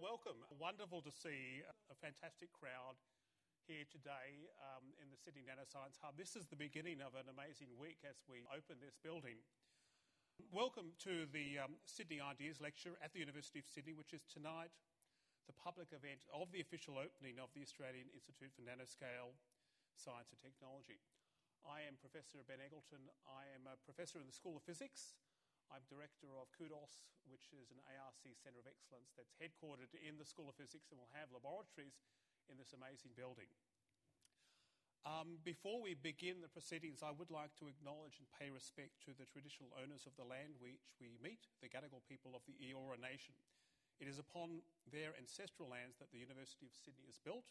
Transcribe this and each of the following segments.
Welcome. Wonderful to see a fantastic crowd here today um, in the Sydney Nanoscience Hub. This is the beginning of an amazing week as we open this building. Welcome to the um, Sydney Ideas Lecture at the University of Sydney, which is tonight the public event of the official opening of the Australian Institute for Nanoscale Science and Technology. I am Professor Ben Eggleton. I am a professor in the School of Physics. I'm director of CUDOS, which is an ARC Centre of Excellence that's headquartered in the School of Physics and will have laboratories in this amazing building. Um, before we begin the proceedings, I would like to acknowledge and pay respect to the traditional owners of the land which we meet, the Gadigal people of the Eora Nation. It is upon their ancestral lands that the University of Sydney is built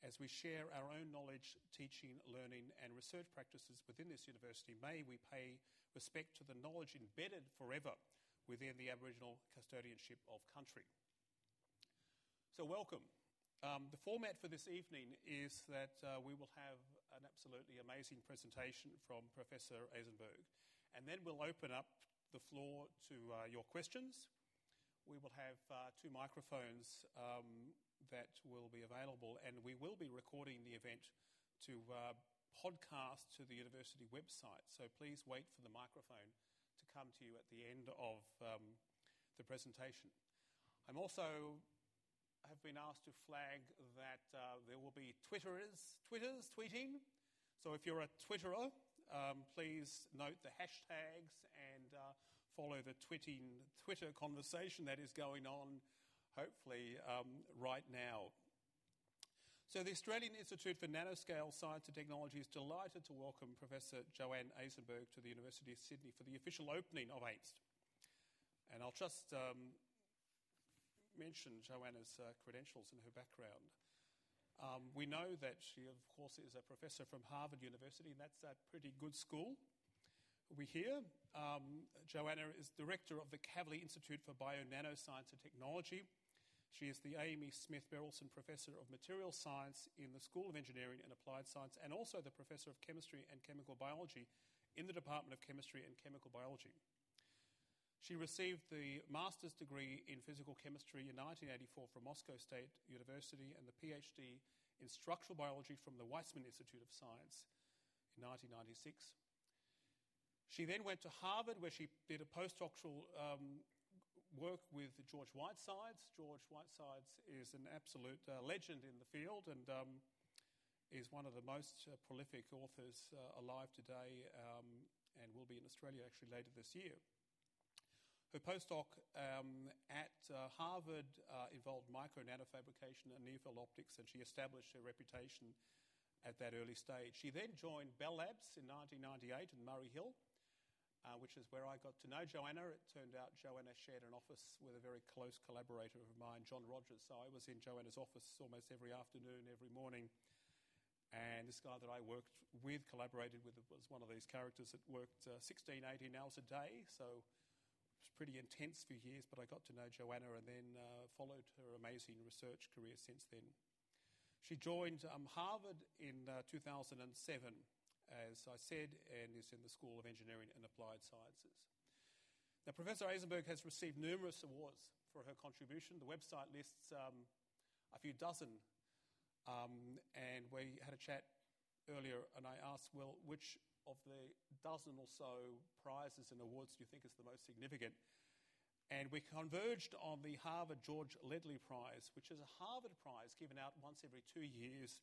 as we share our own knowledge, teaching, learning, and research practices within this university, may we pay respect to the knowledge embedded forever within the Aboriginal custodianship of country. So, welcome. Um, the format for this evening is that uh, we will have an absolutely amazing presentation from Professor Aizenberg, and then we'll open up the floor to uh, your questions. We will have uh, two microphones um, that will be available, and we will be recording the event to uh, podcast to the university website. So please wait for the microphone to come to you at the end of um, the presentation. I'm also have been asked to flag that uh, there will be Twitterers, Twitters tweeting. So if you're a Twitterer, um, please note the hashtags and uh, follow the twitting, Twitter conversation that is going on hopefully um, right now. So, the Australian Institute for Nanoscale Science and Technology is delighted to welcome Professor Joanna Aizenberg to the University of Sydney for the official opening of AINST. And I'll just um, mention Joanna's uh, credentials and her background. Um, we know that she, of course, is a professor from Harvard University, and that's a pretty good school. We hear um, Joanna is director of the Kavli Institute for Bio Nanoscience and Technology she is the Amy Smith Berylson Professor of Material Science in the School of Engineering and Applied Science, and also the Professor of Chemistry and Chemical Biology in the Department of Chemistry and Chemical Biology. She received the master's degree in physical chemistry in 1984 from Moscow State University and the PhD in structural biology from the Weizmann Institute of Science in 1996. She then went to Harvard, where she did a postdoctoral um, work with George Whitesides. George Whitesides is an absolute uh, legend in the field and um, is one of the most uh, prolific authors uh, alive today um, and will be in Australia actually later this year. Her postdoc um, at uh, Harvard uh, involved micro nanofabrication and near field optics, and she established her reputation at that early stage. She then joined Bell Labs in 1998 in Murray Hill uh, which is where I got to know Joanna. It turned out Joanna shared an office with a very close collaborator of mine, John Rogers. So I was in Joanna's office almost every afternoon, every morning. And this guy that I worked with, collaborated with, was one of these characters that worked uh, 16, 18 hours a day. So it was pretty intense for years, but I got to know Joanna and then uh, followed her amazing research career since then. She joined um, Harvard in uh, 2007 as I said, and is in the School of Engineering and Applied Sciences. Now, Professor Aizenberg has received numerous awards for her contribution. The website lists um, a few dozen, um, and we had a chat earlier, and I asked, well, which of the dozen or so prizes and awards do you think is the most significant? And we converged on the Harvard George Ledlie Prize, which is a Harvard prize given out once every two years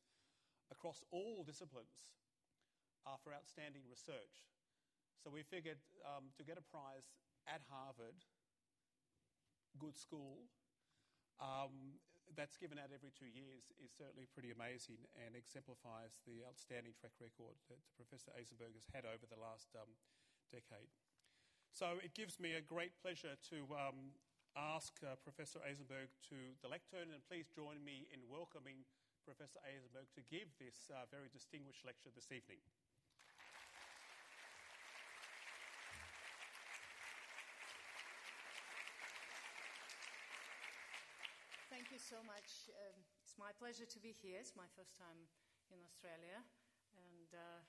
across all disciplines uh, for outstanding research. So we figured um, to get a prize at Harvard, good school, um, that's given out every two years is certainly pretty amazing and exemplifies the outstanding track record that Professor Aizenberg has had over the last um, decade. So it gives me a great pleasure to um, ask uh, Professor Aizenberg to the lectern, and please join me in welcoming Professor Aizenberg to give this uh, very distinguished lecture this evening. So much. Um, it's my pleasure to be here. It's my first time in Australia. And uh,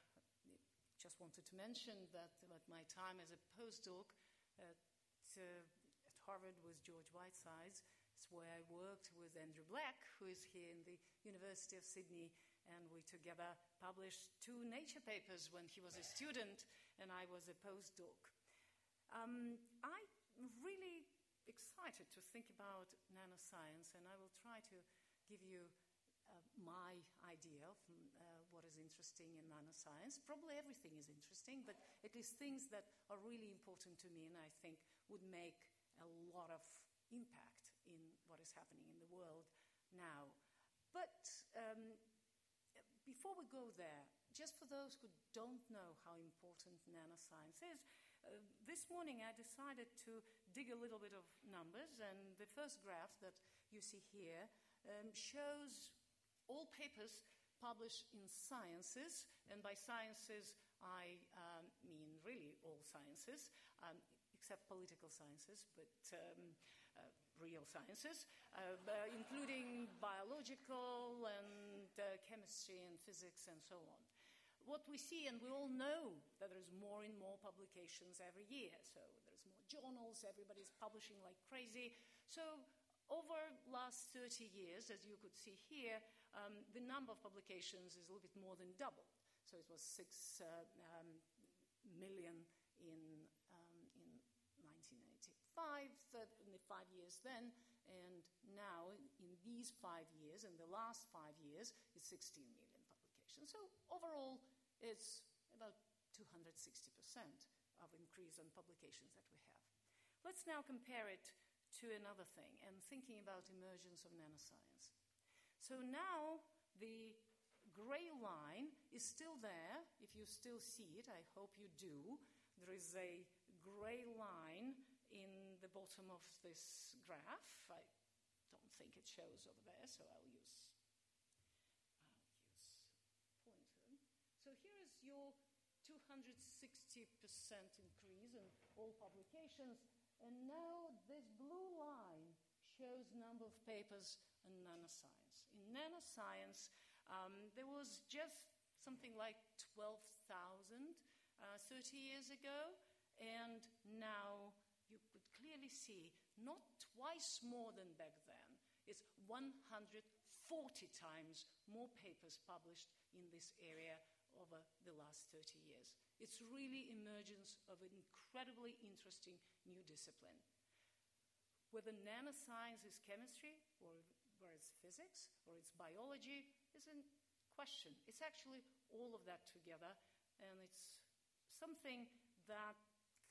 just wanted to mention that at my time as a postdoc at, uh, at Harvard with George Whitesides, It's where I worked with Andrew Black, who is here in the University of Sydney, and we together published two Nature papers when he was a student and I was a postdoc. Um, I'm really excited to think about nanoscience, and I will try to give you uh, my idea of uh, what is interesting in nanoscience. Probably everything is interesting, but at least things that are really important to me and I think would make a lot of impact in what is happening in the world now. But um, before we go there, just for those who don't know how important nanoscience is, uh, this morning I decided to dig a little bit of numbers, and the first graph that you see here um, shows all papers published in sciences, and by sciences I um, mean really all sciences, um, except political sciences, but um, uh, real sciences, uh, including biological and uh, chemistry and physics and so on. What we see, and we all know that there's more and more publications every year. So there's more journals, everybody's publishing like crazy. So over last 30 years, as you could see here, um, the number of publications is a little bit more than doubled. So it was six uh, um, million in five, in the five years then, and now in these five years, in the last five years, it's 16 million publications. So overall, it's about 260% of increase on publications that we have. Let's now compare it to another thing and thinking about emergence of nanoscience. So now the gray line is still there. If you still see it, I hope you do. There is a gray line in the bottom of this graph. I don't think it shows over there, so I'll use, I'll use pointer. So here is your 260% increase in all publications, and now this blue line shows number of papers in nanoscience. In nanoscience, um, there was just something like 12,000 uh, 30 years ago, and now you could clearly see not twice more than back then, it's 140 times more papers published in this area over the last 30 years. It's really emergence of an incredibly interesting new discipline. Whether nanoscience is chemistry, or whether it's physics, or it's biology, isn't question. It's actually all of that together, and it's something that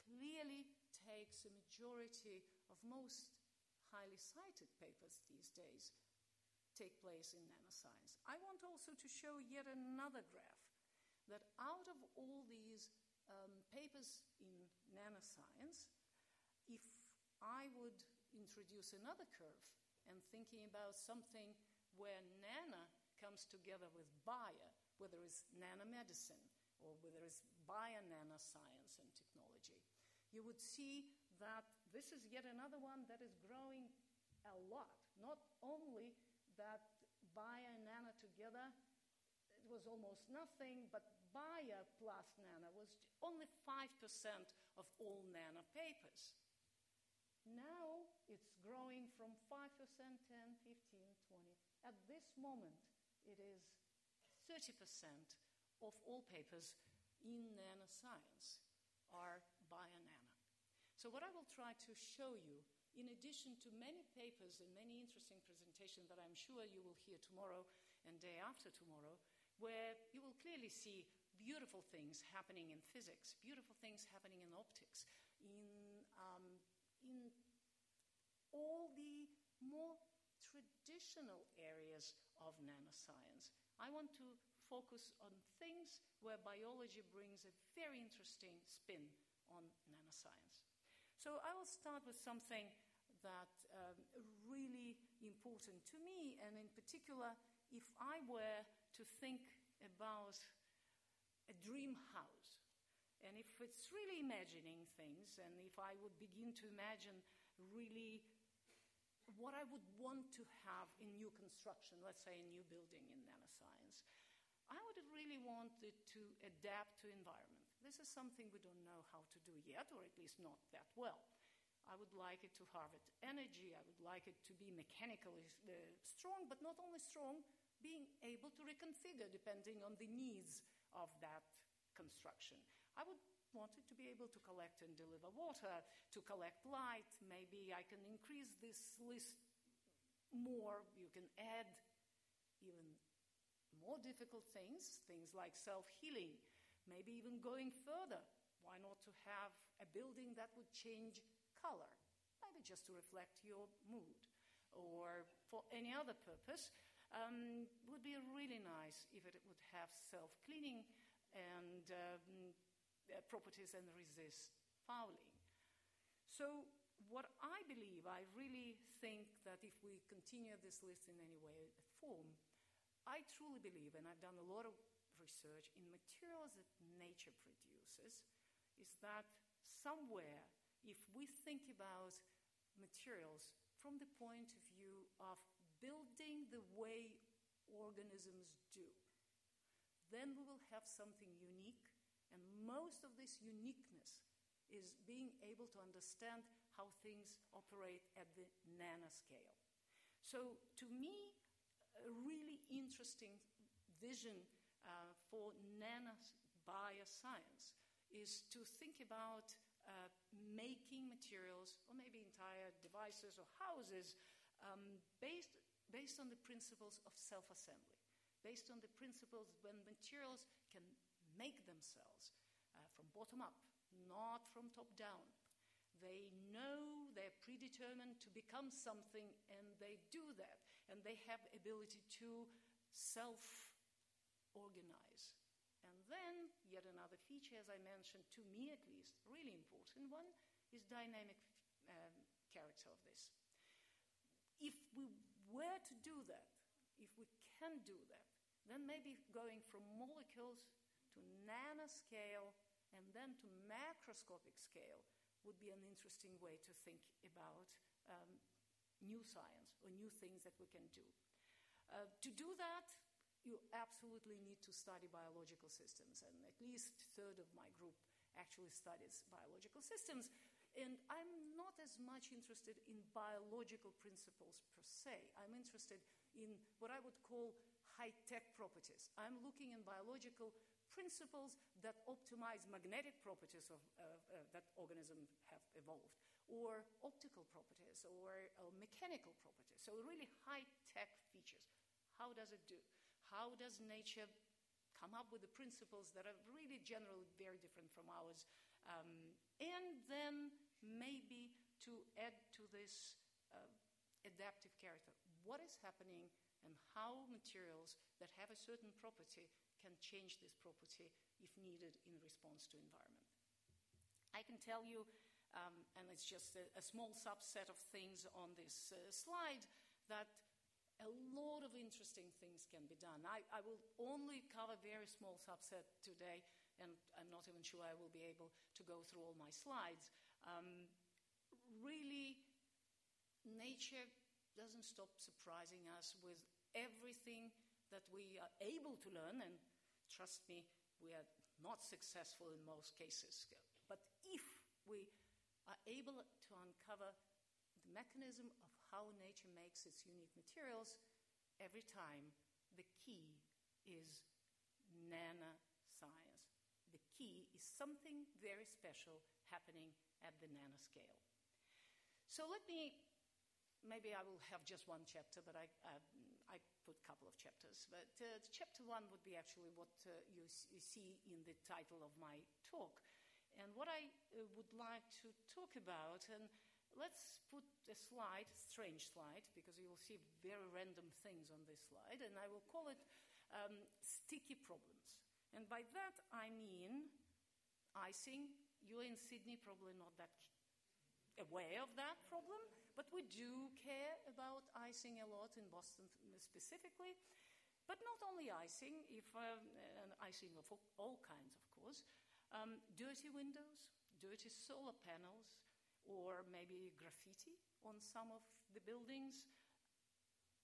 clearly takes a majority of most highly cited papers these days take place in nanoscience. I want also to show yet another graph that out of all these um, papers in nanoscience, if I would introduce another curve and thinking about something where nano comes together with bio, whether it's nanomedicine or whether it's bio nanoscience and technology, you would see that this is yet another one that is growing a lot. Not only that bio and nano together, it was almost nothing, but bio plus nano was only 5% of all nano papers. Now it's growing from 5%, 10, 15, 20. At this moment, it is 30% of all papers in nanoscience are bio-nano. So what I will try to show you, in addition to many papers and many interesting presentations that I'm sure you will hear tomorrow and day after tomorrow, where you will clearly see beautiful things happening in physics, beautiful things happening in optics, in, um, in all the more traditional areas of nanoscience. I want to focus on things where biology brings a very interesting spin on nanoscience. So I will start with something that um, really important to me, and in particular, if I were to think about a dream house, and if it's really imagining things, and if I would begin to imagine really what I would want to have in new construction, let's say a new building in nanoscience, I would really want it to adapt to environment. This is something we don't know how to do yet, or at least not that well. I would like it to harvest energy. I would like it to be mechanically uh, strong, but not only strong, being able to reconfigure depending on the needs of that construction. I would want it to be able to collect and deliver water, to collect light. Maybe I can increase this list more. You can add even more difficult things, things like self healing, maybe even going further. Why not to have a building that would change color? Maybe just to reflect your mood or for any other purpose. Um, would be really nice if it would have self cleaning and um, uh, properties and resist fouling. So, what I believe, I really think that if we continue this list in any way, form, I truly believe, and I've done a lot of research in materials that nature produces, is that somewhere, if we think about materials from the point of view of building the way organisms do, then we will have something unique, and most of this uniqueness is being able to understand how things operate at the nanoscale. So, to me, a really interesting vision uh, for nanobioscience is to think about uh, making materials, or maybe entire devices or houses, um, based, based on the principles of self assembly, based on the principles when materials can make themselves uh, from bottom up, not from top down. They know they're predetermined to become something, and they do that and they have ability to self organize. And then, yet another feature, as I mentioned, to me at least, really important one, is dynamic um, character of this. If we were to do that, if we can do that, then maybe going from molecules to nanoscale and then to macroscopic scale would be an interesting way to think about um, new science or new things that we can do. Uh, to do that, you absolutely need to study biological systems, and at least a third of my group actually studies biological systems. And I'm not as much interested in biological principles per se. I'm interested in what I would call high tech properties. I'm looking in biological principles that optimize magnetic properties of, uh, uh, that organisms have evolved or optical properties or uh, mechanical properties. So, really high tech features. How does it do? How does nature come up with the principles that are really generally very different from ours? Um, and then maybe to add to this uh, adaptive character. What is happening and how materials that have a certain property can change this property if needed in response to environment. I can tell you um, and it's just a, a, small subset of things on this uh, slide, that a lot of interesting things can be done. I, I, will only cover a very small subset today, and I'm not even sure I will be able to go through all my slides. Um, really, nature doesn't stop surprising us with everything that we are able to learn, and trust me, we are not successful in most cases. But if we are able to uncover the mechanism of how nature makes its unique materials, every time the key is nanoscience. The key is something very special happening at the nanoscale. So let me, maybe I will have just one chapter, but I, I, I put a couple of chapters. But uh, chapter one would be actually what uh, you, you see in the title of my talk. And what I uh, would like to talk about, and let's put a slide, strange slide, because you will see very random things on this slide, and I will call it um, sticky problems. And by that I mean icing. You're in Sydney, probably not that aware of that problem, but we do care about icing a lot in Boston specifically. But not only icing, if um, icing of all kinds, of course. Um, dirty windows, dirty solar panels, or maybe graffiti on some of the buildings,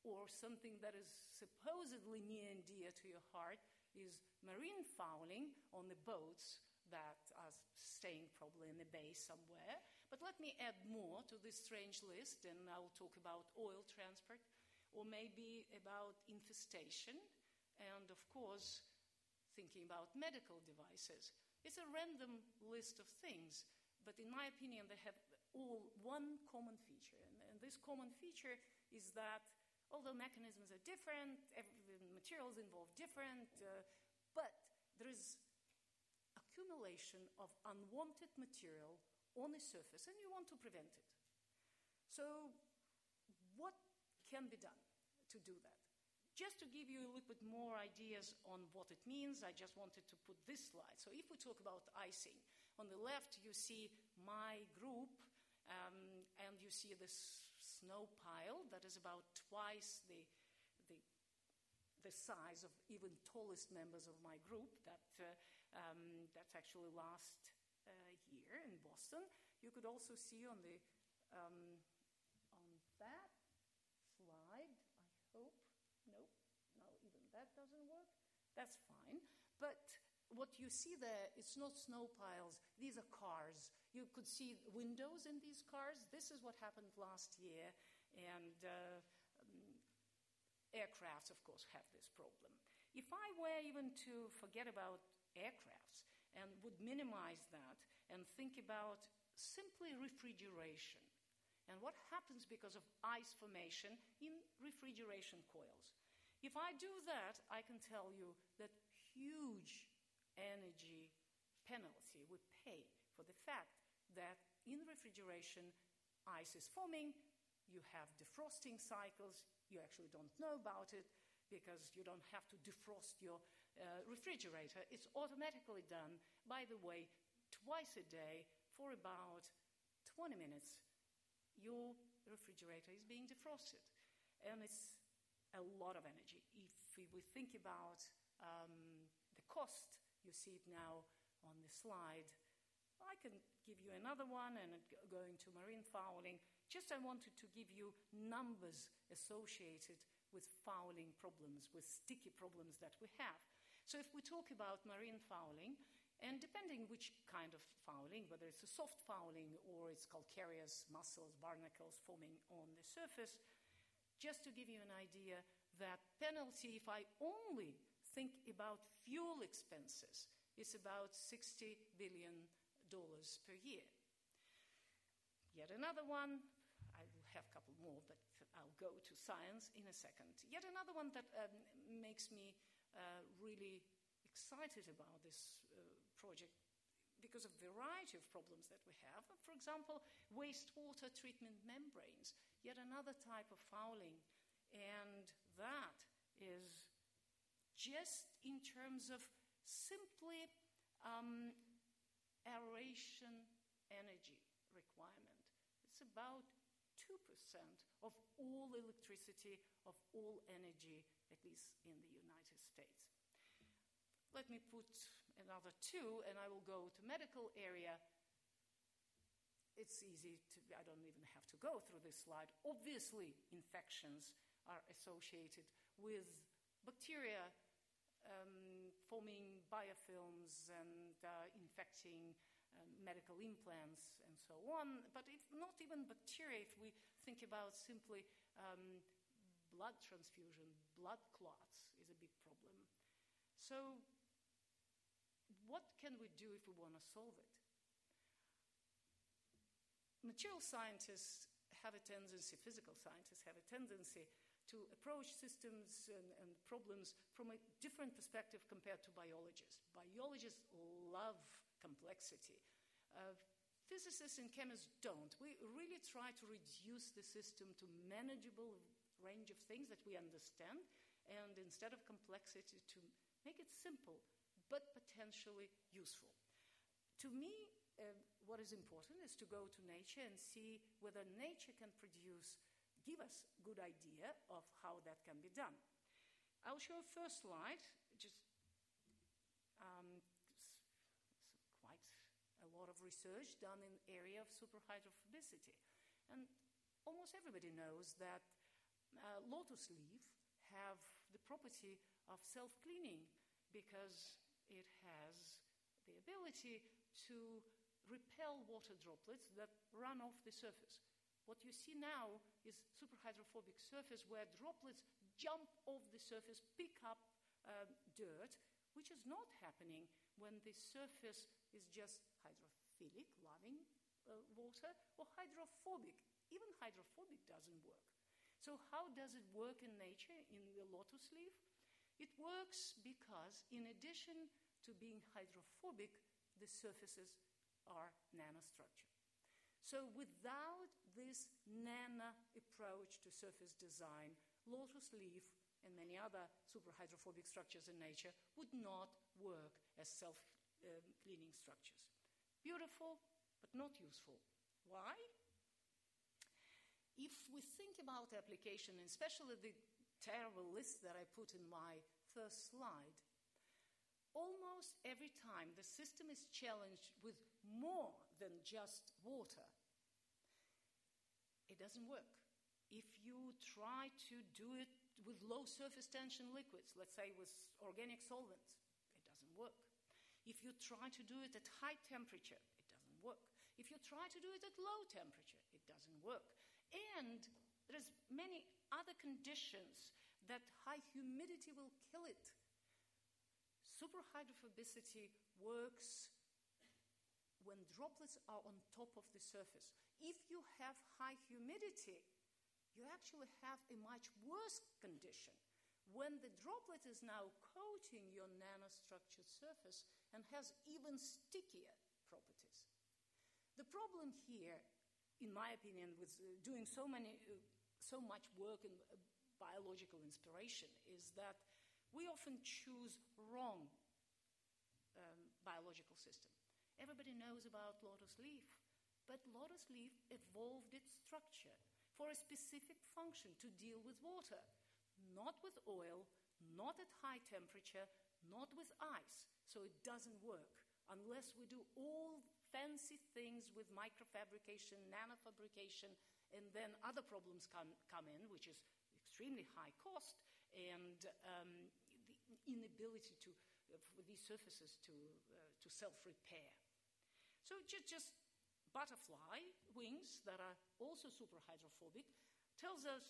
or something that is supposedly near and dear to your heart is marine fouling on the boats that are staying probably in the bay somewhere. But let me add more to this strange list, and I will talk about oil transport, or maybe about infestation, and of course, thinking about medical devices. It's a random list of things, but in my opinion, they have all one common feature. And, and this common feature is that although mechanisms are different, materials involved different, uh, but there is accumulation of unwanted material on a surface and you want to prevent it. So, what can be done to do that? Just to give you a little bit more ideas on what it means, I just wanted to put this slide. So, if we talk about icing, on the left you see my group, um, and you see this snow pile that is about twice the, the, the size of even tallest members of my group. That, uh, um, that's actually last uh, year in Boston. You could also see on the um, on that slide. I hope. Nope. No, even that doesn't work. That's fine. But what you see there, it's not snow piles. These are cars. You could see windows in these cars. This is what happened last year. And uh, um, aircrafts, of course, have this problem. If I were even to forget about aircrafts and would minimize that and think about simply refrigeration. And what happens because of ice formation in refrigeration coils? If I do that, I can tell you that huge energy penalty we pay for the fact that in refrigeration, ice is forming, you have defrosting cycles, you actually don't know about it because you don't have to defrost your uh, refrigerator. It's automatically done, by the way, twice a day for about 20 minutes, your refrigerator is being defrosted. And it's a lot of energy. If we think about um, the cost, you see it now on the slide. I can give you another one and going to marine fouling. Just I wanted to give you numbers associated with fouling problems, with sticky problems that we have. So if we talk about marine fouling, and depending which kind of fouling, whether it's a soft fouling or it's calcareous mussels, barnacles forming on the surface, just to give you an idea, that penalty, if I only think about fuel expenses, is about $60 billion per year. Yet another one, I will have a couple more, but I'll go to science in a second. Yet another one that um, makes me uh, really excited about this uh, project because of a variety of problems that we have. For example, wastewater treatment membranes, yet another type of fouling. And that is just in terms of simply um, aeration energy requirement. It's about 2% of all electricity, of all energy, at least in the United States. Let me put another two, and I will go to medical area. It's easy to, I don't even have to go through this slide. Obviously, infections are associated with bacteria um, forming biofilms and uh, infecting medical implants and so on. But if not even bacteria, if we think about simply um, blood transfusion, blood clots is a big problem. So what can we do if we want to solve it? Material scientists have a tendency, physical scientists have a tendency to approach systems and, and, problems from a different perspective compared to biologists. Biologists love complexity. Uh, physicists and chemists don't. We really try to reduce the system to manageable range of things that we understand, and instead of complexity, to make it simple but potentially useful. To me, uh, what is important is to go to nature and see whether nature can produce, give us good idea of how that can be done. I'll show a first slide, just um, quite a lot of research done in the area of superhydrophobicity. And almost everybody knows that uh, lotus leaf have the property of self-cleaning because it has the ability to repel water droplets that run off the surface. What you see now is superhydrophobic surface where droplets jump off the surface, pick up uh, dirt, which is not happening when the surface is just hydrophilic, loving uh, water, or hydrophobic. Even hydrophobic doesn't work. So, how does it work in nature in the lotus leaf? It works because, in addition to being hydrophobic, the surfaces are nanostructured. So, without this nano approach to surface design, lotus leaf and many other superhydrophobic structures in nature would not work as self um, cleaning structures. Beautiful, but not useful. Why? If we think about application, especially the terrible list that I put in my first slide, almost every time the system is challenged with more than just water, it doesn't work. If you try to do it with low surface tension liquids, let's say with organic solvents, it doesn't work. If you try to do it at high temperature, it doesn't work. If you try to do it at low temperature, it doesn't work. And there's many other conditions that high humidity will kill it. Superhydrophobicity works when droplets are on top of the surface. If you have high humidity, you actually have a much worse condition when the droplet is now coating your nanostructured surface and has even stickier properties. The problem here, in my opinion, with uh, doing so, many, uh, so much work in uh, biological inspiration is that we often choose wrong um, biological system. Everybody knows about lotus leaf, but lotus leaf evolved its structure for a specific function to deal with water, not with oil, not at high temperature, not with ice. So it doesn't work unless we do all fancy things with microfabrication, nanofabrication, and then other problems come, come in, which is extremely high cost and um, the inability to, uh, for these surfaces to, uh, to self repair. So just, just butterfly wings that are also superhydrophobic tells us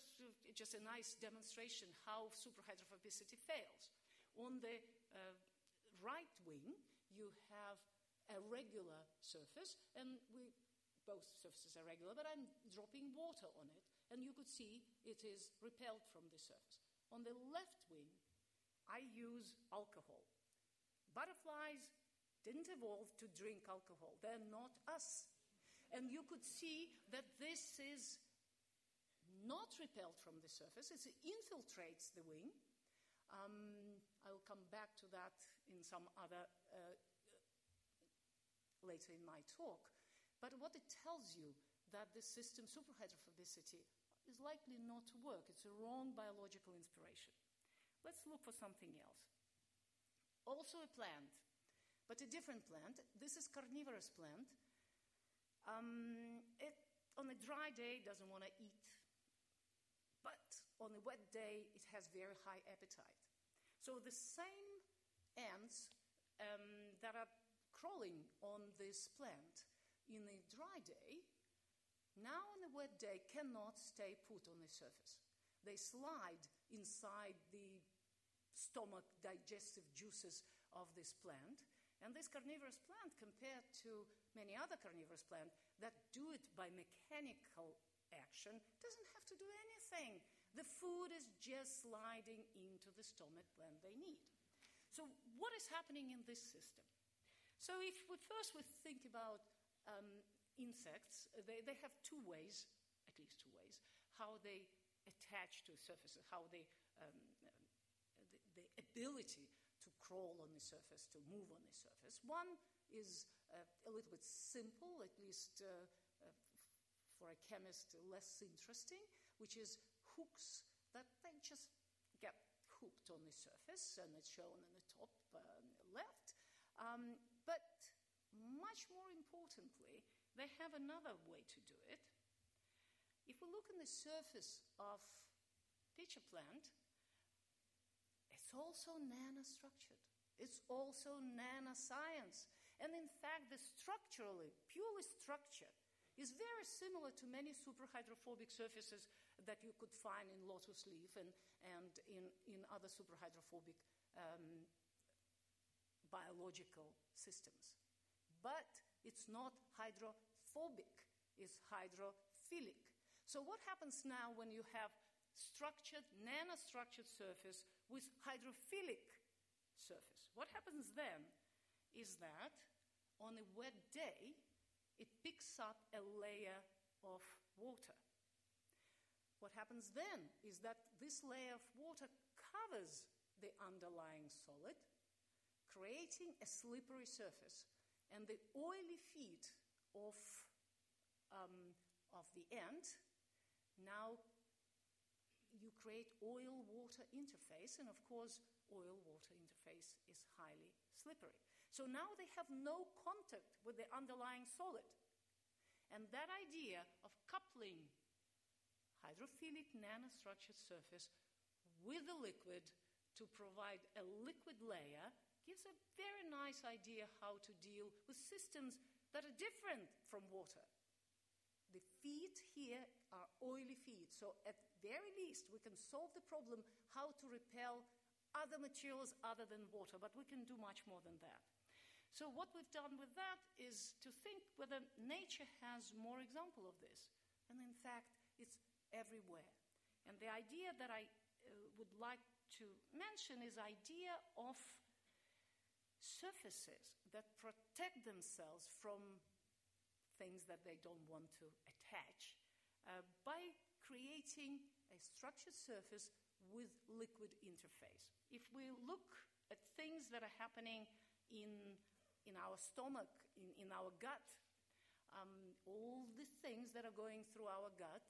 just a nice demonstration how superhydrophobicity fails. On the uh, right wing, you have a regular surface, and we, both surfaces are regular, but I'm dropping water on it, and you could see it is repelled from the surface. On the left wing, I use alcohol. Butterflies didn't evolve to drink alcohol, they're not us. And you could see that this is not repelled from the surface, it infiltrates the wing. Um, I will come back to that in some other uh, later in my talk. But what it tells you that the system superhydrophobicity is likely not to work. It's a wrong biological inspiration. Let's look for something else. Also a plant, but a different plant. This is carnivorous plant. Um, it, on a dry day, doesn't want to eat, on a wet day, it has very high appetite. So the same ants um, that are crawling on this plant in a dry day, now on a wet day, cannot stay put on the surface. They slide inside the stomach digestive juices of this plant. And this carnivorous plant, compared to many other carnivorous plants that do it by mechanical action, doesn't have to do anything. The food is just sliding into the stomach when they need. So, what is happening in this system? So, if we first we think about um, insects, they, they have two ways, at least two ways, how they attach to surfaces, how they um, the ability to crawl on the surface, to move on the surface. One is uh, a little bit simple, at least uh, uh, for a chemist, less interesting, which is hooks that they just get hooked on the surface, and it's shown in the top uh, left. Um, but much more importantly, they have another way to do it. If we look on the surface of pitcher plant, it's also nanostructured. It's also nanoscience. And in fact, the structurally, purely structure, is very similar to many superhydrophobic surfaces that you could find in lotus leaf and, and in, in other superhydrophobic um, biological systems. But it's not hydrophobic, it's hydrophilic. So, what happens now when you have structured, nanostructured surface with hydrophilic surface? What happens then is that on a wet day, it picks up a layer of water. What happens then is that this layer of water covers the underlying solid, creating a slippery surface. And the oily feet of, um, of the ant now you create oil water interface, and of course, oil water interface is highly slippery. So now they have no contact with the underlying solid. And that idea of coupling hydrophilic nanostructured surface with a liquid to provide a liquid layer gives a very nice idea how to deal with systems that are different from water. The feet here are oily feet, so at very least we can solve the problem how to repel other materials other than water, but we can do much more than that. So, what we've done with that is to think whether nature has more example of this. And in fact, it's everywhere. And the idea that I uh, would like to mention is idea of surfaces that protect themselves from things that they don't want to attach uh, by creating a structured surface with liquid interface. If we look at things that are happening in in our stomach, in, in our gut. Um, all the things that are going through our gut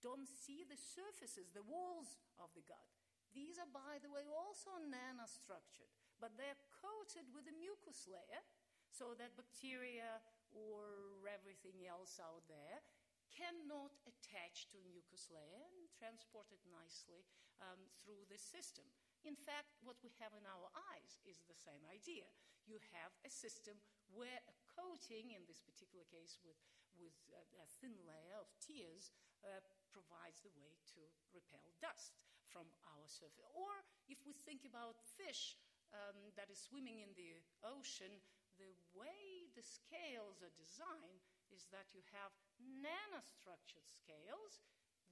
don't see the surfaces, the walls of the gut. These are, by the way, also nanostructured, but they're coated with a mucus layer so that bacteria or everything else out there cannot attach to mucus layer and transport it nicely um, through the system. In fact, what we have in our eyes is the same idea. You have a system where a coating, in this particular case with, with a, a thin layer of tears, uh, provides the way to repel dust from our surface. Or if we think about fish um, that is swimming in the ocean, the way the scales are designed is that you have nanostructured scales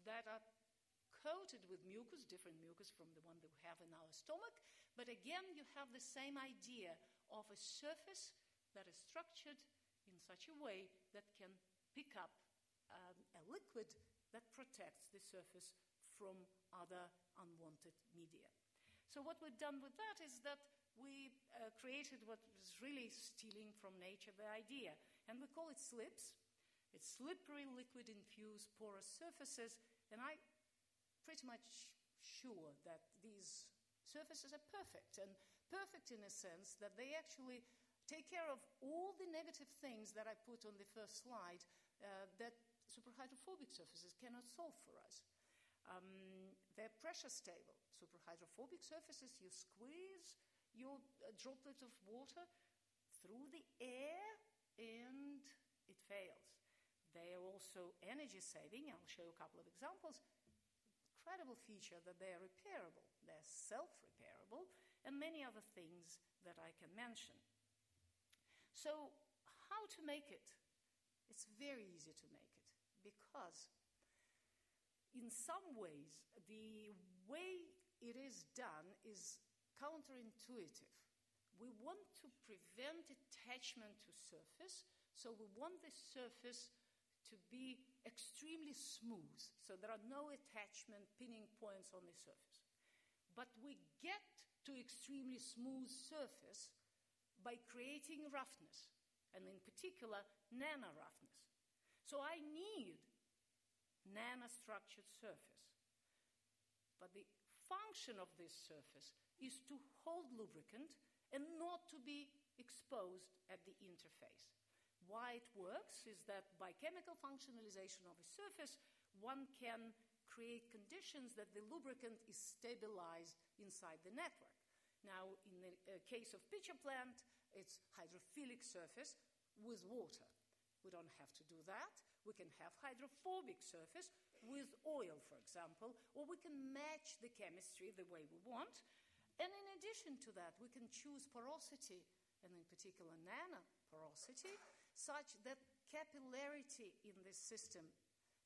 that are coated with mucus, different mucus from the one that we have in our stomach. But again, you have the same idea of a surface that is structured in such a way that can pick up um, a liquid that protects the surface from other unwanted media. So, what we've done with that is that we uh, created what was really stealing from nature the idea, and we call it SLIPS. It's slippery liquid infused porous surfaces, and I'm pretty much sure that these surfaces are perfect, and perfect in a sense that they actually take care of all the negative things that I put on the first slide uh, that superhydrophobic surfaces cannot solve for us. Um, they're pressure stable. Superhydrophobic surfaces, you squeeze your uh, droplet of water through the air and it fails. They are also energy saving. I'll show you a couple of examples incredible feature that they are repairable, they're self repairable, and many other things that I can mention. So, how to make it? It's very easy to make because, in some ways, the way it is done is counterintuitive. We want to prevent attachment to surface, so we want the surface to be extremely smooth, so there are no attachment pinning points on the surface. But we get to extremely smooth surface by creating roughness, and in particular, nano roughness. So I need nanostructured surface. But the function of this surface is to hold lubricant and not to be exposed at the interface. Why it works is that by chemical functionalization of a surface, one can create conditions that the lubricant is stabilized inside the network. Now, in the uh, case of pitcher plant, its hydrophilic surface with water. We don't have to do that. We can have hydrophobic surface with oil, for example, or we can match the chemistry the way we want. And in addition to that, we can choose porosity, and in particular nanoporosity, such that capillarity in this system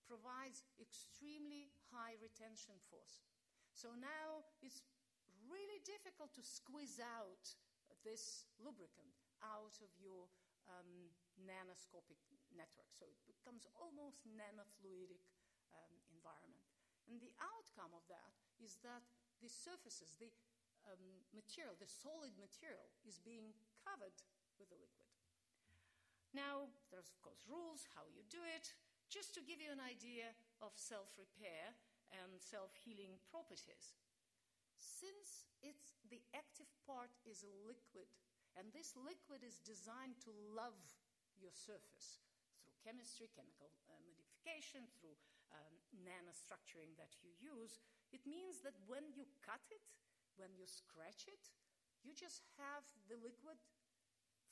provides extremely high retention force. So now it's really difficult to squeeze out this lubricant out of your um, nanoscopic network. So it becomes almost nanofluidic um, environment. And the outcome of that is that the surfaces, the um, material, the solid material, is being covered with the liquid. Now, there's of course rules how you do it. Just to give you an idea of self repair and self healing properties. Since it's the active part is a liquid, and this liquid is designed to love your surface through chemistry, chemical uh, modification, through um, nanostructuring that you use, it means that when you cut it, when you scratch it, you just have the liquid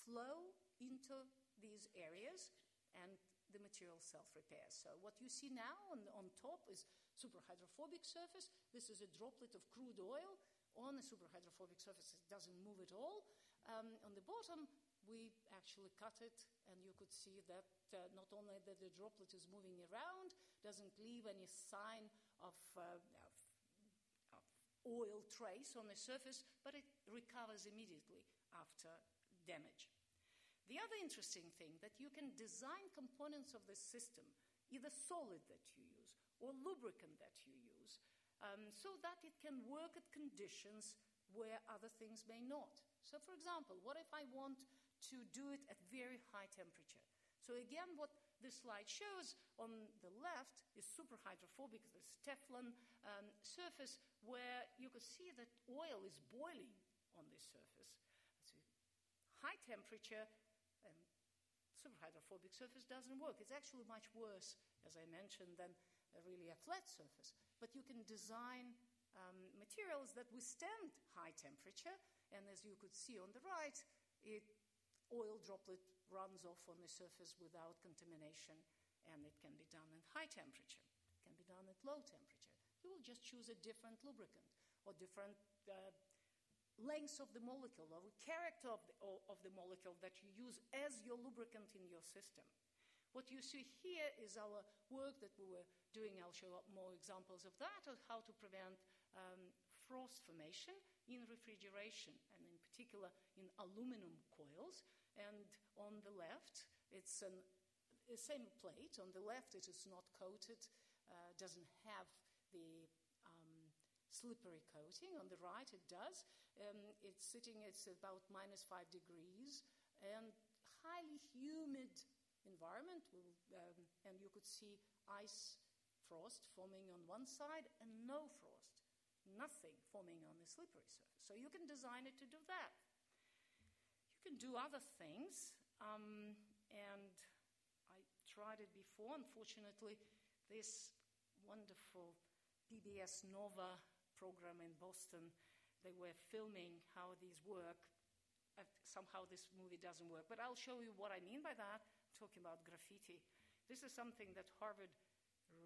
flow into these areas and the material self-repairs. So what you see now on, on top is superhydrophobic surface. This is a droplet of crude oil on a superhydrophobic surface. It doesn't move at all. Um, on the bottom, we actually cut it, and you could see that uh, not only that the droplet is moving around, doesn't leave any sign of, uh, of, of oil trace on the surface, but it recovers immediately after damage. The other interesting thing that you can design components of the system, either solid that you use or lubricant that you use, um, so that it can work at conditions where other things may not. So, for example, what if I want to do it at very high temperature? So, again, what this slide shows on the left is super superhydrophobic, this Teflon um, surface, where you can see that oil is boiling on this surface. High temperature, and superhydrophobic surface doesn't work. It's actually much worse, as I mentioned, than a really a flat surface. But you can design um, materials that withstand high temperature, and as you could see on the right, it oil droplet runs off on the surface without contamination, and it can be done at high temperature. It can be done at low temperature. You will just choose a different lubricant or different uh, length of the molecule or character of the, of the molecule that you use as your lubricant in your system. What you see here is our work that we were doing. I'll show more examples of that, of how to prevent um, frost formation in refrigeration, and particular in aluminum coils. And on the left, it's an, the same plate. On the left, it is not coated, uh, doesn't have the slippery coating. On the right, it does. Um, it's sitting, it's about minus five degrees and highly humid environment. Um, and you could see ice frost forming on one side and no frost, nothing forming on the slippery surface. So you can design it to do that. You can do other things. Um, and I tried it before. Unfortunately, this wonderful PBS Nova program in Boston. They were filming how these work. Uh, somehow this movie doesn't work. But I'll show you what I mean by that, talking about graffiti. This is something that Harvard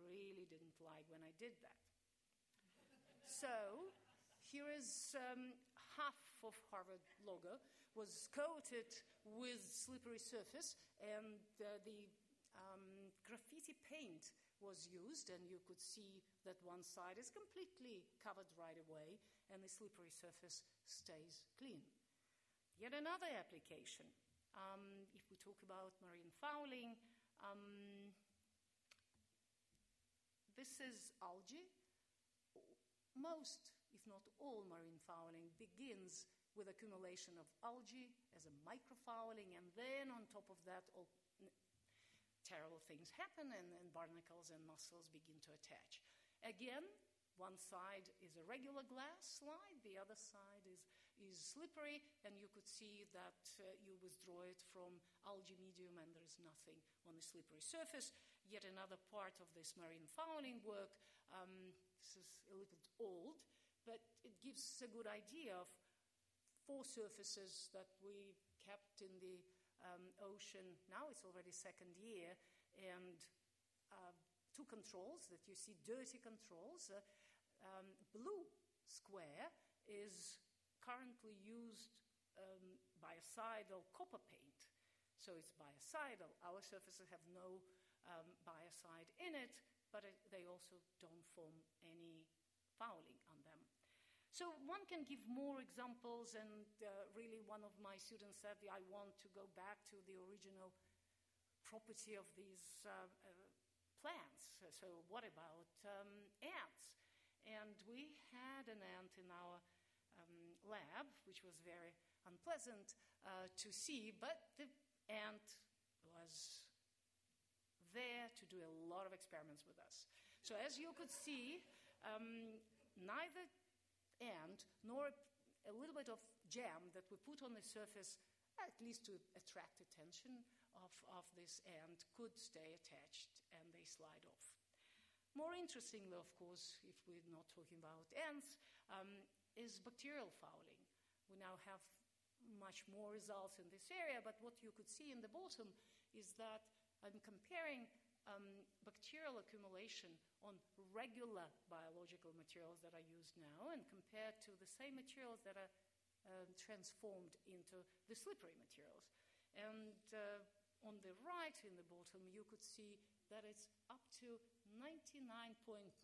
really didn't like when I did that. So here is um, half of Harvard logo was coated with slippery surface, and uh, the um, graffiti paint was used, and you could see that one side is completely covered right away, and the slippery surface stays clean. Yet another application. Um, if we talk about marine fouling, um, this is algae. Most, if not all, marine fouling begins with accumulation of algae as a microfouling, and then on top of that, all terrible things happen and, barnacles and mussels begin to attach. Again, one side is a regular glass slide, the other side is, is slippery, and you could see that uh, you withdraw it from algae medium and there is nothing on the slippery surface. Yet another part of this marine fouling work, um, this is a little old, but it gives a good idea of four surfaces that we kept in the um, ocean. Now it's already second year, and uh, two controls that you see, dirty controls. Uh, um, blue square is currently used um, biocidal copper paint. So it's biocidal. Our surfaces have no um, biocide in it, but they also don't form any fouling on them. So one can give more examples, and uh, really one of my students said, I want to go back to the original property of these uh, uh, plants. So what about um, ants? And we had an ant in our um, lab, which was very unpleasant uh, to see, but the ant was there to do a lot of experiments with us. So as you could see, um, neither and nor a little bit of jam that we put on the surface, at least to attract attention of, of this ant, could stay attached and they slide off. More interestingly, of course, if we're not talking about ants, um, is bacterial fouling. We now have much more results in this area, but what you could see in the bottom is that I'm comparing um, bacterial accumulation on regular biological materials that are used now and compared to the same materials that are um, transformed into the slippery materials. And uh, on the right in the bottom, you could see that it's up to 99.9%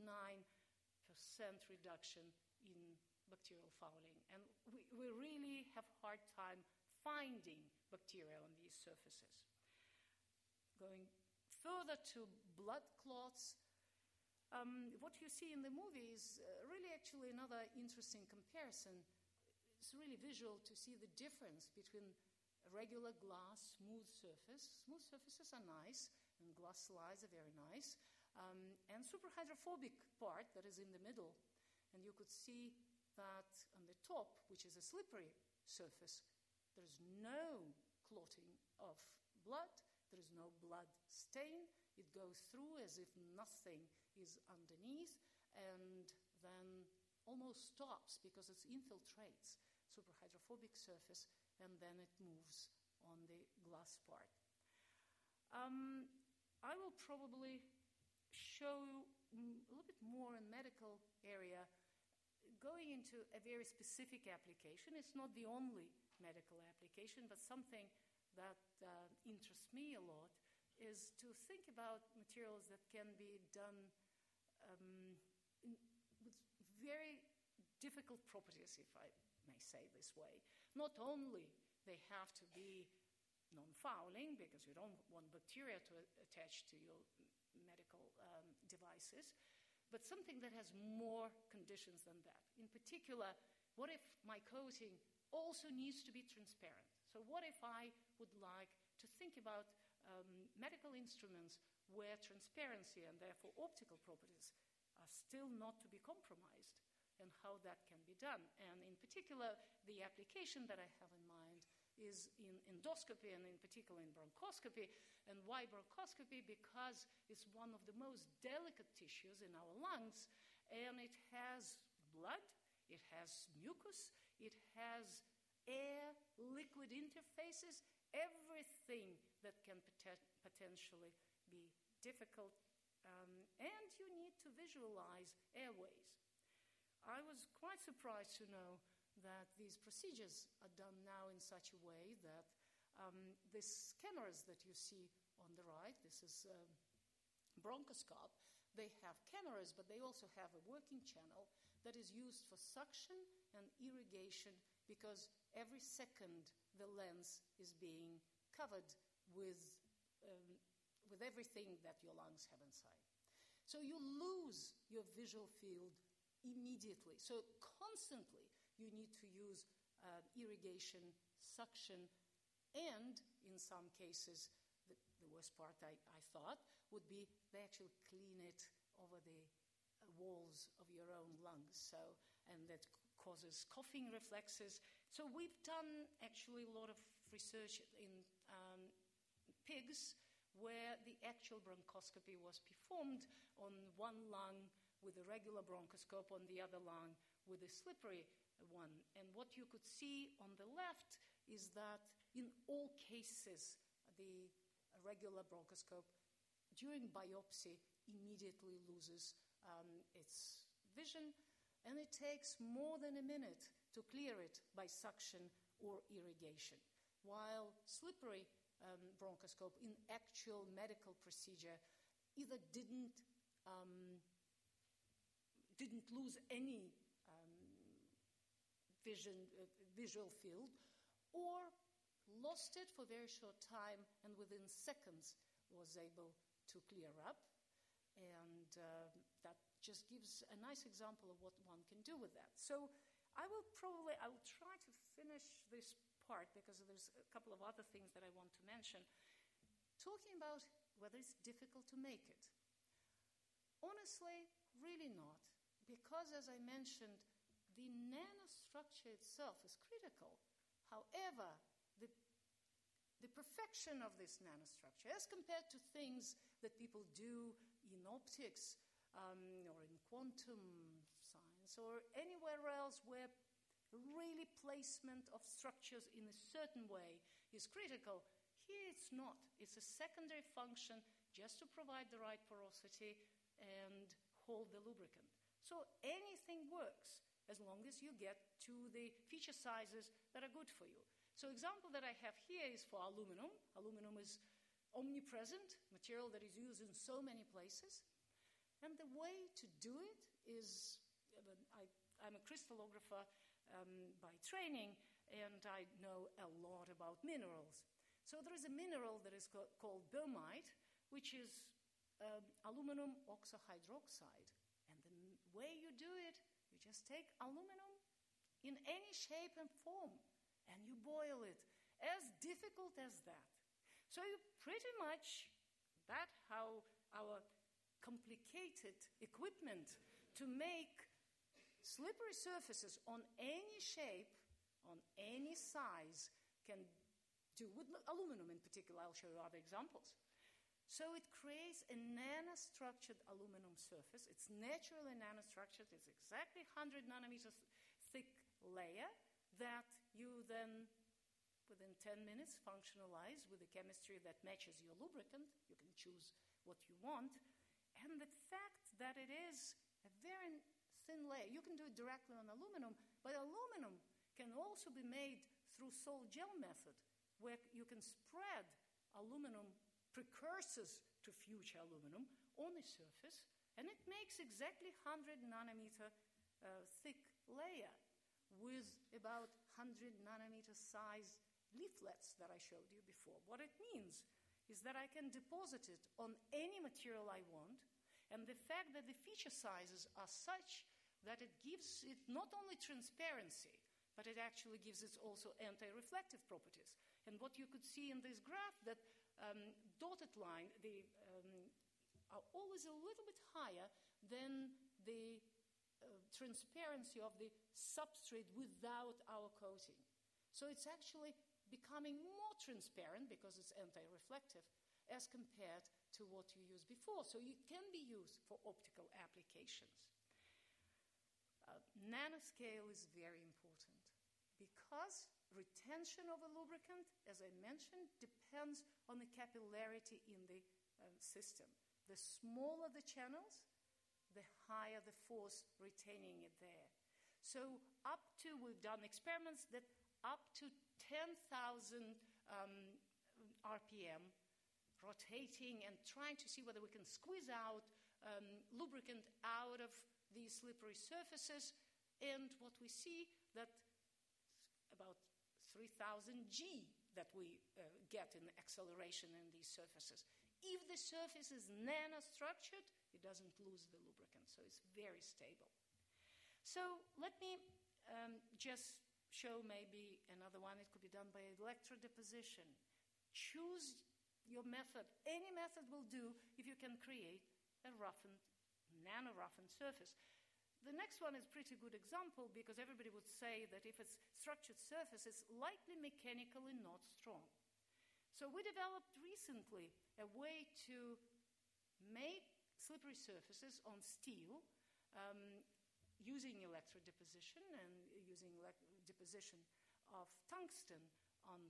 reduction in bacterial fouling. And we, we really have a hard time finding bacteria on these surfaces. Going further to blood clots, um, what you see in the movie is uh, really actually another interesting comparison. It's really visual to see the difference between a regular glass smooth surface. Smooth surfaces are nice, and glass slides are very nice. Um, and superhydrophobic part that is in the middle. And you could see that on the top, which is a slippery surface, there's no clotting of blood, there is no blood stain. It goes through as if nothing is underneath and then almost stops because it infiltrates superhydrophobic surface and then it moves on the glass part. Um, I will probably show you a little bit more in medical area going into a very specific application. It's not the only medical application, but something that uh, interests me a lot is to think about materials that can be done um, in, with very difficult properties, if I may say this way. Not only they have to be non-fouling, because you don't want bacteria to attach to your medical um, devices, but something that has more conditions than that. In particular, what if my coating also needs to be transparent? So, what if I would like to think about um, medical instruments where transparency and therefore optical properties are still not to be compromised, and how that can be done? And in particular, the application that I have in mind is in endoscopy and in particular in bronchoscopy. And why bronchoscopy? Because it's one of the most delicate tissues in our lungs, and it has blood, it has mucus, it has air, liquid interfaces, everything that can pot- potentially be difficult. Um, and you need to visualize airways. I was quite surprised to know that these procedures are done now in such a way that um, these cameras that you see on the right, this is a bronchoscope, they have cameras, but they also have a working channel that is used for suction and irrigation because every second the lens is being covered with, um, with everything that your lungs have inside. So you lose your visual field immediately. So constantly you need to use uh, irrigation, suction, and in some cases, the, the worst part I, I, thought would be they actually clean it over the walls of your own lungs. So, and that causes coughing reflexes. So we've done actually a lot of research in um, pigs where the actual bronchoscopy was performed on one lung with a regular bronchoscope, on the other lung with a slippery one. And what you could see on the left is that in all cases, the regular bronchoscope during biopsy immediately loses um, its vision, and it takes more than a minute to clear it by suction or irrigation. While slippery um, bronchoscope in actual medical procedure either didn't um, didn't lose any um, vision, uh, visual field, or lost it for a very short time and within seconds was able to clear up. And uh, just gives a nice example of what one can do with that. So I will probably, I will try to finish this part because there's a couple of other things that I want to mention. Talking about whether it's difficult to make it. Honestly, really not because, as I mentioned, the nanostructure itself is critical. However, the, the perfection of this nanostructure, as compared to things that people do in optics um, or in quantum science or anywhere else where really placement of structures in a certain way is critical, here it's not. It's a secondary function just to provide the right porosity and hold the lubricant. So anything works as long as you get to the feature sizes that are good for you. So example that I have here is for aluminum. Aluminum is omnipresent, material that is used in so many places. And the way to do it is, I, am a crystallographer um, by training, and I know a lot about minerals. So there is a mineral that is co- called boehmite, which is um, aluminum oxyhydroxide And the way you do it, you just take aluminum in any shape and form and you boil it. As difficult as that. So you pretty much, that how our complicated equipment to make slippery surfaces on any shape, on any size, can do with aluminum in particular. I'll show you other examples. So it creates a nanostructured aluminum surface. It's naturally nanostructured. It's exactly 100 nanometers thick layer that you then, within 10 minutes, functionalize with a chemistry that matches your lubricant. You can choose what you want. And the fact that it is a very thin layer, you can do it directly on aluminum, but aluminum can also be made through sol gel method, where you can spread aluminum precursors to future aluminum on the surface, and it makes exactly 100 nanometer uh, thick layer with about 100 nanometer size leaflets that I showed you before. What it means is that I can deposit it on any material I want, and the fact that the feature sizes are such that it gives it not only transparency, but it actually gives it also anti-reflective properties. And what you could see in this graph that um, dotted line they um, are always a little bit higher than the uh, transparency of the substrate without our coating. So it's actually becoming more transparent because it's anti-reflective as compared to what you used before. So it can be used for optical applications. Uh, nanoscale is very important because retention of a lubricant, as I mentioned, depends on the capillarity in the um, system. The smaller the channels, the higher the force retaining it there. So, up to, we've done experiments that up to 10,000 um, RPM, rotating and trying to see whether we can squeeze out um, lubricant out of these slippery surfaces. And what we see that about 3000 g that we uh, get in acceleration in these surfaces. If the surface is nanostructured, it doesn't lose the lubricant, so it's very stable. So let me um, just show maybe another one. It could be done by electrodeposition. Choose your method. Any method will do if you can create a roughened, nano roughened surface. The next one is a pretty good example because everybody would say that if it's structured surface, it's likely mechanically not strong. So we developed recently a way to make slippery surfaces on steel um, using electrodeposition and using deposition of tungsten on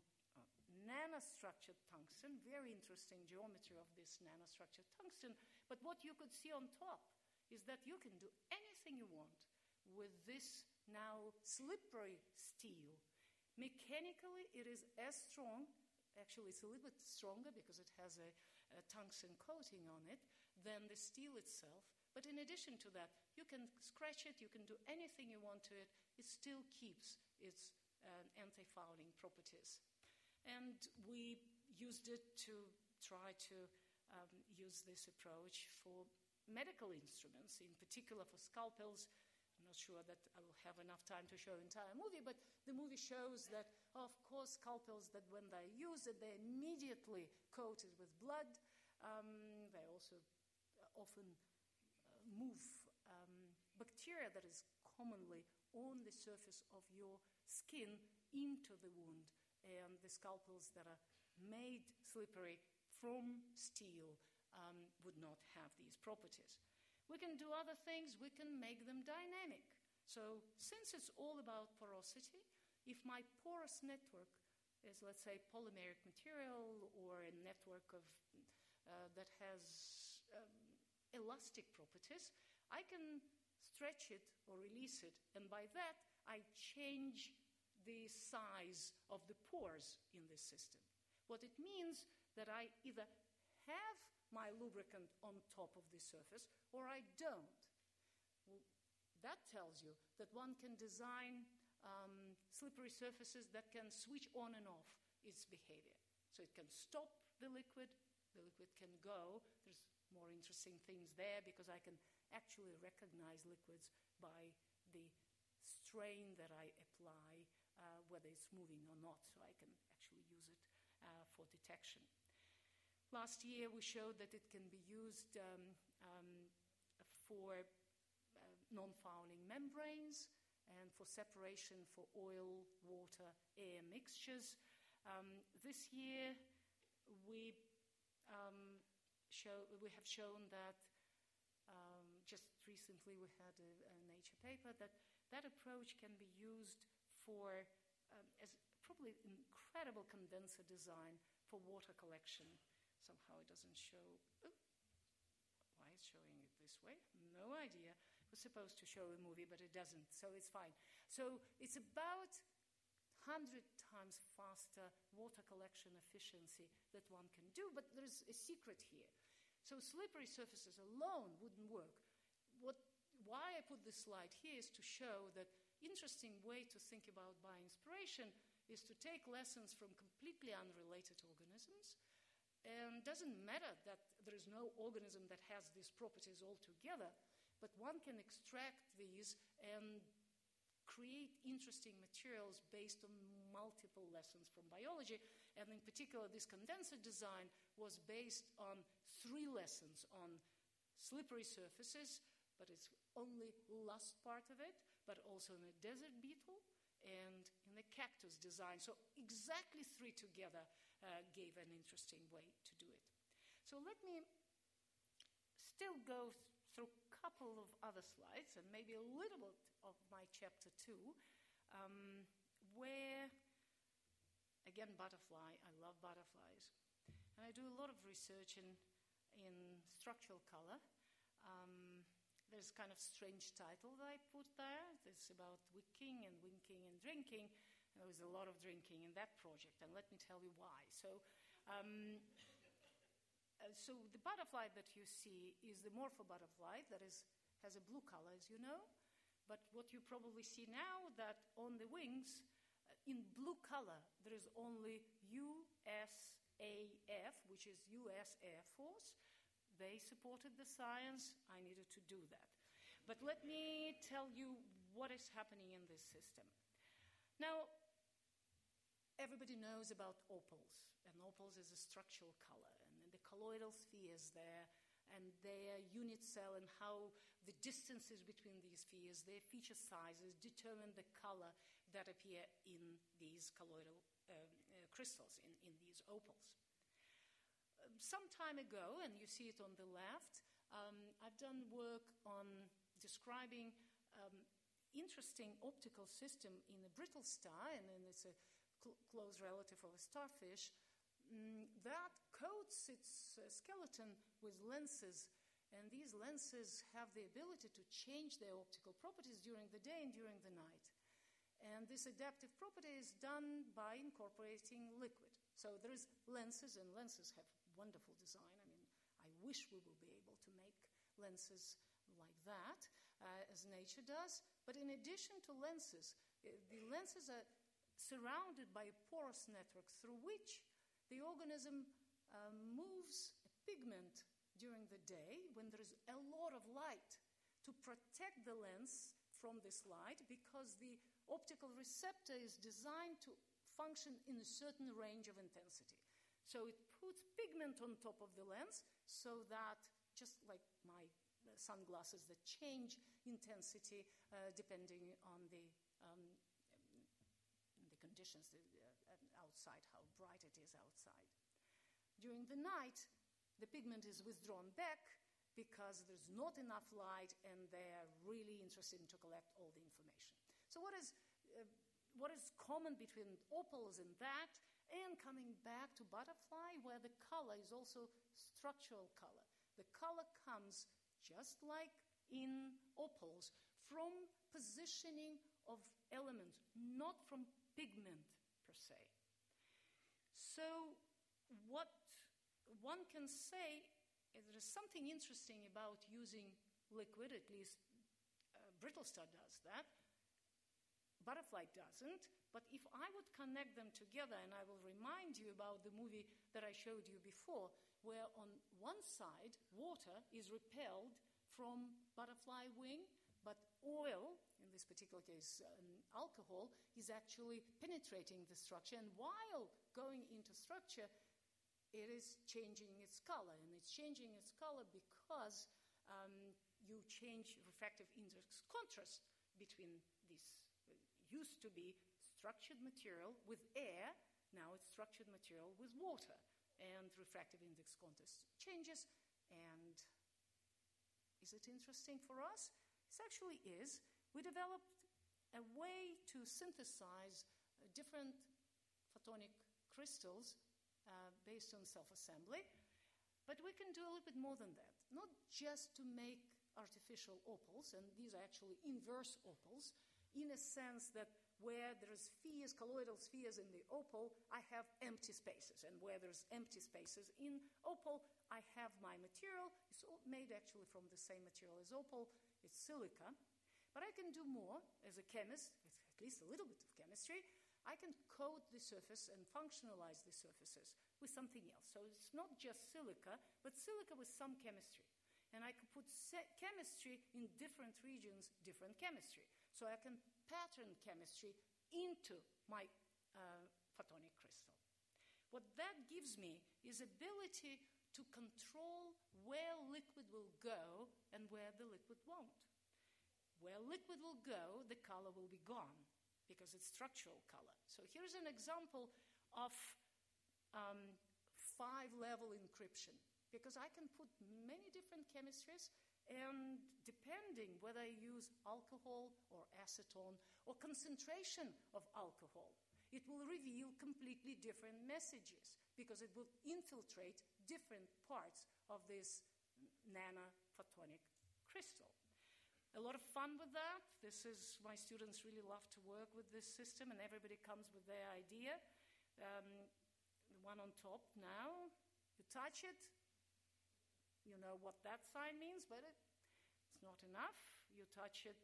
nanostructured tungsten, very interesting geometry of this nanostructured tungsten. But what you could see on top is that you can do anything you want with this now slippery steel. Mechanically, it is as strong, actually, it's a little bit stronger because it has a, a tungsten coating on it than the steel itself. But in addition to that, you can scratch it, you can do anything you want to it, it still keeps its uh, anti fouling properties. And we used it to try to um, use this approach for medical instruments, in particular for scalpels. I'm not sure that I will have enough time to show the entire movie, but the movie shows that, of course, scalpels that when they use it, they're immediately coated with blood. Um, they also often move um, bacteria that is commonly on the surface of your skin into the wound. And the scalpels that are made slippery from steel um, would not have these properties. We can do other things, we can make them dynamic. So, since it's all about porosity, if my porous network is, let's say, polymeric material or a network of, uh, that has um, elastic properties, I can stretch it or release it, and by that, I change the size of the pores in this system. What it means that I either have my lubricant on top of the surface or I don't. Well, that tells you that one can design um, slippery surfaces that can switch on and off its behavior. So it can stop the liquid, the liquid can go. There's more interesting things there because I can actually recognize liquids by the strain that I apply, uh, whether it's moving or not, so I can actually use it uh, for detection. Last year, we showed that it can be used um, um, for uh, non fouling membranes and for separation for oil, water, air mixtures. Um, this year, we um, show, we have shown that um, just recently we had a, a, Nature paper that that approach can be used for um, as probably incredible condenser design for water collection. Somehow it doesn't show. Oh, why is showing it this way? No idea. It was supposed to show a movie, but it doesn't, so it's fine. So it's about 100 times faster water collection efficiency that one can do, but there's a secret here. So slippery surfaces alone wouldn't work. What, why I put this slide here is to show that interesting way to think about bioinspiration is to take lessons from completely unrelated organisms. And doesn't matter that there is no organism that has these properties altogether, but one can extract these and create interesting materials based on multiple lessons from biology. And in particular, this condenser design was based on three lessons on slippery surfaces, but it's only last part of it, but also in a desert beetle and in the cactus design. So exactly three together uh, gave an interesting way to do it. So let me still go through a couple of other slides and maybe a little bit of my chapter two, um, where, again, butterfly, I love butterflies. And I do a lot of research in, in structural color. Um, there's kind of strange title that I put there. It's about wicking and winking and drinking. And There was a lot of drinking in that project, and let me tell you why. So, um, uh, so the butterfly that you see is the morpho butterfly that is, has a blue color, as you know. But what you probably see now that on the wings, uh, in blue color, there is only USAF, which is US Air Force. They supported the science. I needed to do that. But let me tell you what is happening in this system. Now, everybody knows about opals, and opals is a structural color, and the colloidal spheres there and their unit cell and how the distances between these spheres, their feature sizes, determine the color that appear in these colloidal uh, uh, crystals, in, in these opals. Some time ago, and you see it on the left, um, I've done work on describing um, interesting optical system in a brittle star, and then it's a cl- close relative of a starfish, mm, that coats its uh, skeleton with lenses. And these lenses have the ability to change their optical properties during the day and during the night. And this adaptive property is done by incorporating liquid. So there's lenses, and lenses have wonderful design. I mean, I wish we will be able to make lenses like that, uh, as nature does. But in addition to lenses, uh, the lenses are surrounded by a porous network through which the organism uh, moves a pigment during the day when there is a lot of light to protect the lens from this light because the optical receptor is designed to function in a certain range of intensity. So it puts pigment on top of the lens so that, just like my sunglasses that change intensity uh, depending on the, um, the conditions uh, outside, how bright it is outside. During the night, the pigment is withdrawn back because there's not enough light and they're really interested in to collect all the information. So what is, uh, what is common between opals and that and coming back to butterfly where the color is also structural color. The color comes just like in opals from positioning of elements, not from pigment per se. So what one can say is there is something interesting about using liquid, at least uh, brittle star does that. Butterfly doesn't, but if I would connect them together, and I will remind you about the movie that I showed you before, where on one side water is repelled from butterfly wing, but oil, in this particular case um, alcohol, is actually penetrating the structure, and while going into structure, it is changing its color. And it's changing its color because um, you change refractive index contrast between this. Used to be structured material with air, now it's structured material with water. And refractive index contrast changes. And is it interesting for us? It actually is. We developed a way to synthesize uh, different photonic crystals uh, based on self assembly. But we can do a little bit more than that. Not just to make artificial opals, and these are actually inverse opals, in a sense that where there's spheres, colloidal spheres in the opal, I have empty spaces. And where there's empty spaces in opal, I have my material. It's all made actually from the same material as opal, it's silica. But I can do more as a chemist, at least a little bit of chemistry. I can coat the surface and functionalize the surfaces with something else. So it's not just silica, but silica with some chemistry. And I can put chemistry in different regions, different chemistry. So I can pattern chemistry into my uh, photonic crystal. What that gives me is ability to control where liquid will go and where the liquid won't. Where liquid will go, the color will be gone because it's structural color. So here's an example of um, five level encryption because I can put many different chemistries and depending whether I use alcohol or acetone or concentration of alcohol, it will reveal completely different messages because it will infiltrate different parts of this nanophotonic crystal a lot of fun with that. This is, my students really love to work with this system, and everybody comes with their idea. Um, the one on top now, you touch it, you know what that sign means, but it, it's not enough. You touch it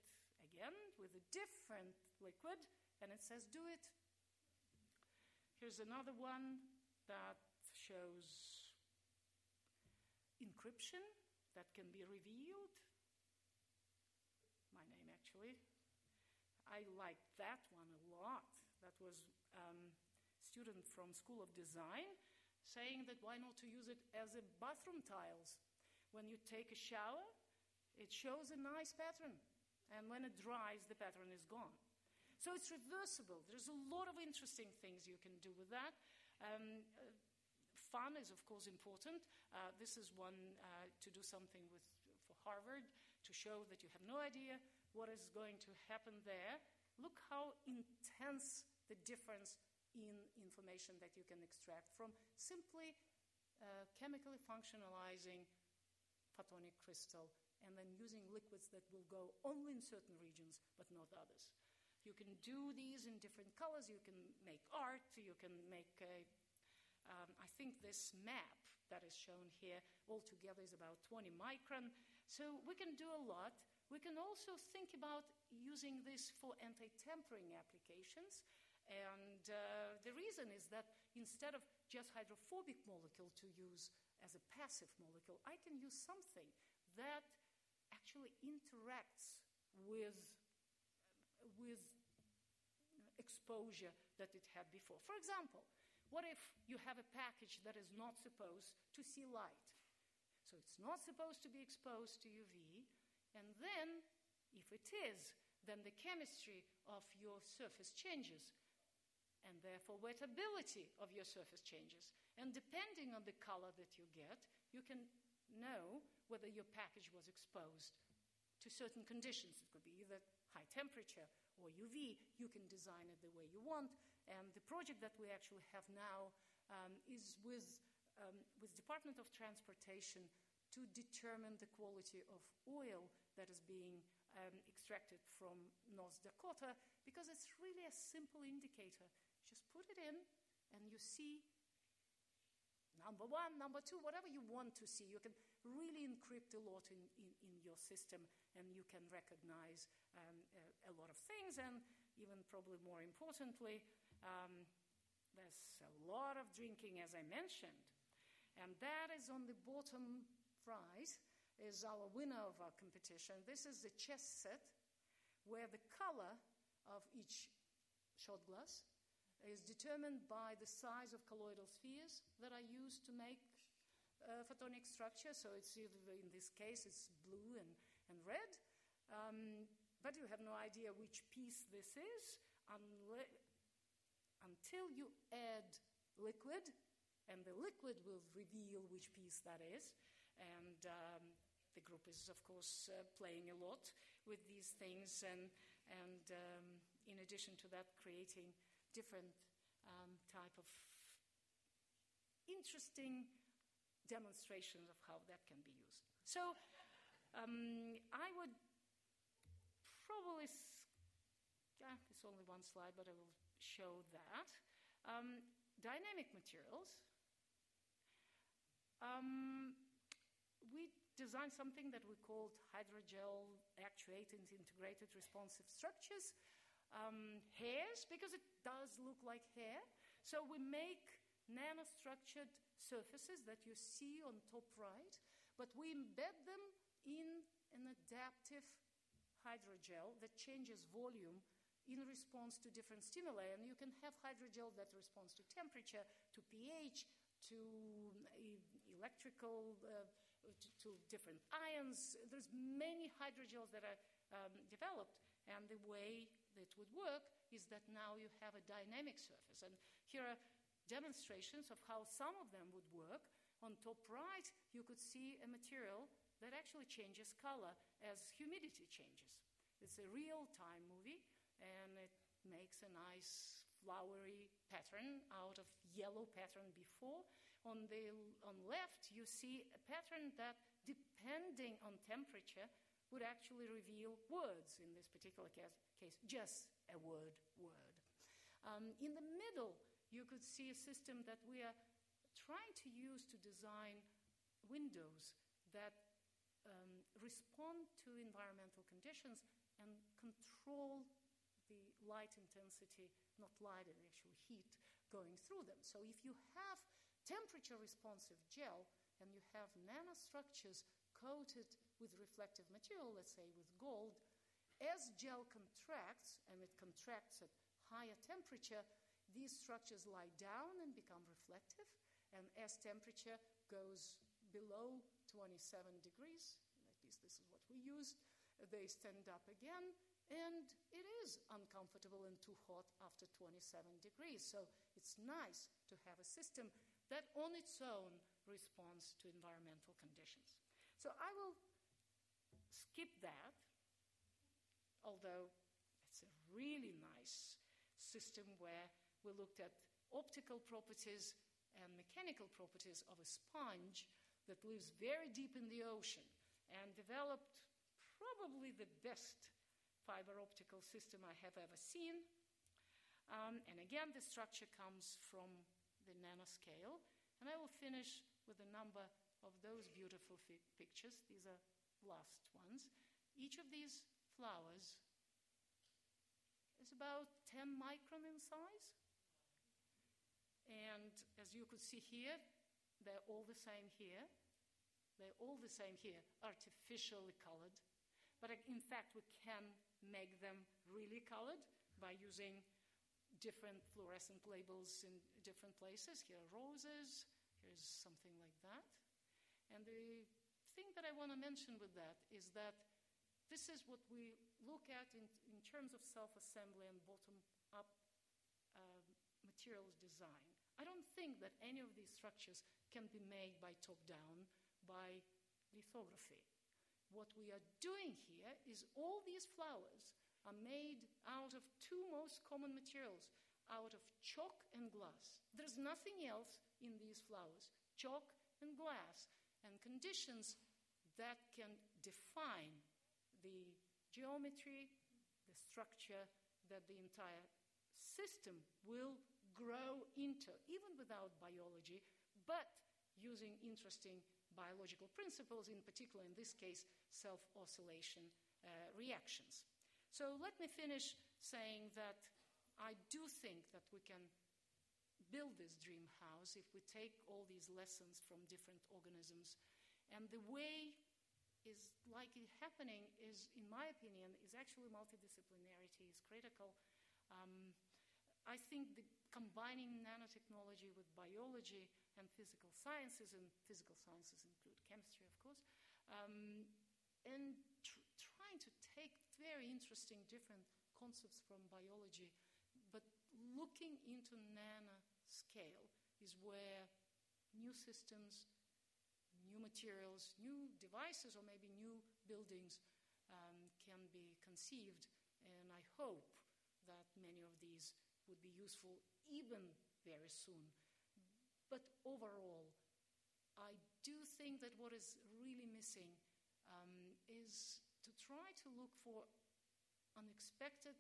again with a different liquid, and it says, do it. Here's another one that shows encryption that can be revealed My name, actually. I liked that one a lot. That was um, student from School of Design saying that why not to use it as a bathroom tiles. When you take a shower, it shows a nice pattern, and when it dries, the pattern is gone. So it's reversible. There's a lot of interesting things you can do with that. Um, uh, fun is, of course, important. Uh, this is one uh, to do something with for Harvard to show that you have no idea what is going to happen there, look how intense the difference in information that you can extract from simply uh, chemically functionalizing photonic crystal and then using liquids that will go only in certain regions but not others. You can do these in different colors. You can make art. You can make a. Um, I think this map that is shown here altogether is about 20 micron. So we can do a lot. We can also think about using this for anti-tampering applications. And uh, the reason is that instead of just hydrophobic molecule to use as a passive molecule, I can use something that actually interacts with, with exposure that it had before. For example, what if you have a package that is not supposed to see light? So it's not supposed to be exposed to UV, and then, if it is, then the chemistry of your surface changes, and therefore wettability of your surface changes. And depending on the color that you get, you can know whether your package was exposed to certain conditions. It could be either high temperature or UV. You can design it the way you want. And the project that we actually have now um, is with, um, with Department of Transportation to determine the quality of oil that is being um, extracted from North Dakota because it's really a simple indicator. Just put it in and you see number one, number two, whatever you want to see. You can really encrypt a lot in, in, in your system and you can recognize um, a, a, lot of things and even probably more importantly, um, there's a lot of drinking, as I mentioned. And that is on the bottom right, is our winner of our competition. This is the chess set where the color of each shot glass is determined by the size of colloidal spheres that are used to make uh, photonic structure. So it's in this case, it's blue and, and red. Um, but you have no idea which piece this is until you add liquid, and the liquid will reveal which piece that is. And um, the group is, of course, uh, playing a lot with these things, and, and um, in addition to that, creating different um, type of interesting demonstrations of how that can be used. So um, I would probably, yeah, it's only one slide, but I will show that. Um, dynamic materials. Um, we designed something that we called hydrogel actuated integrated responsive structures. Um, hairs, because it does look like hair. So we make nanostructured surfaces that you see on top right, but we embed them in an adaptive hydrogel that changes volume in response to different stimuli. And you can have hydrogel that responds to temperature, to pH, to electrical, uh, to, to, different ions. There's many hydrogels that are um, developed, and the way that would work is that now you have a dynamic surface. And here are demonstrations of how some of them would work. On top right, you could see a material that actually changes color as humidity changes. It's a real time movie, and it makes a nice flowery pattern out of yellow pattern before. On the on left, you see a pattern that, depending on temperature, would actually reveal words in this particular case, case just a word word. Um, in the middle, you could see a system that we are trying to use to design windows that um, respond to environmental conditions and control the light intensity, not light, and actually heat, going through them. So if you have temperature responsive gel and you have nanostructures coated with reflective material, let's say with gold, as gel contracts, and it contracts at higher temperature, these structures lie down and become reflective. And as temperature goes below 27 degrees, at least this is what we use, they stand up again. And it is uncomfortable and too hot after 27 degrees. So it's nice to have a system that on its own responds to environmental conditions. So I will skip that, although it's a really nice system where we looked at optical properties and mechanical properties of a sponge that lives very deep in the ocean and developed probably the best fiber optical system I have ever seen. Um, and again, the structure comes from the nanoscale. And I will finish with the number of those beautiful fi- pictures. These are last ones. Each of these flowers is about 10 micron in size. And as you could see here, they're all the same here. They're all the same here, artificially colored. But uh, in fact, we can make them really colored by using different fluorescent labels in different places. Here are roses, here's something like that. And the thing that I want to mention with that is that this is what we look at in, in terms of self assembly and bottom up uh, materials design. I don't think that any of these structures can be made by top down, by lithography. What we are doing here is all these flowers are made out of two most common materials, out of chalk and glass. There's nothing else in these flowers chalk and glass, and conditions that can define the geometry, the structure that the entire system will grow into, even without biology, but using interesting biological principles, in particular, in this case, self oscillation uh, reactions. So let me finish saying that I do think that we can build this dream house if we take all these lessons from different organisms. And the way is likely happening is, in my opinion, is actually multidisciplinarity is critical. Um, I think the combining nanotechnology with biology and physical sciences, and physical sciences include chemistry, of course, um, and tr- trying to take very interesting different concepts from biology, but looking into nanoscale is where new systems, new materials, new devices, or maybe new buildings um, can be conceived. And I hope that many of these would be useful even very soon. But overall, I do think that what is really missing um, is to try to look for unexpected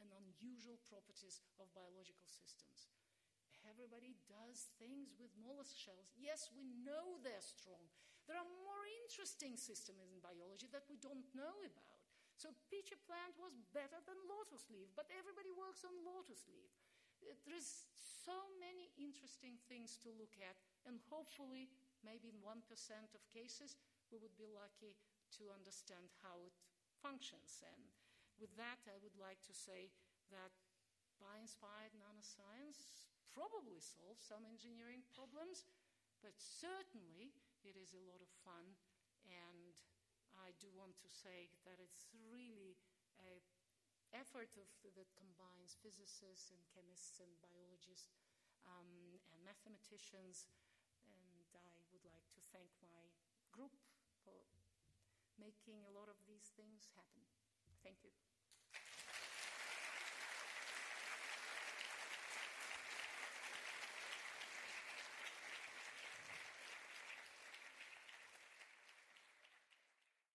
and unusual properties of biological systems. Everybody does things with mollusk shells. Yes, we know they're strong. There are more interesting systems in biology that we don't know about. So pitcher plant was better than lotus leaf, but everybody works on lotus leaf. Uh, There's so many interesting things to look at, and hopefully, maybe in 1% of cases, we would be lucky to understand how it functions. And with that, I would like to say that bio-inspired nanoscience probably solves some engineering problems, but certainly it is a lot of fun and I do want to say that it's really an effort of, that combines physicists and chemists and biologists um, and mathematicians. And I would like to thank my group for making a lot of these things happen. Thank you.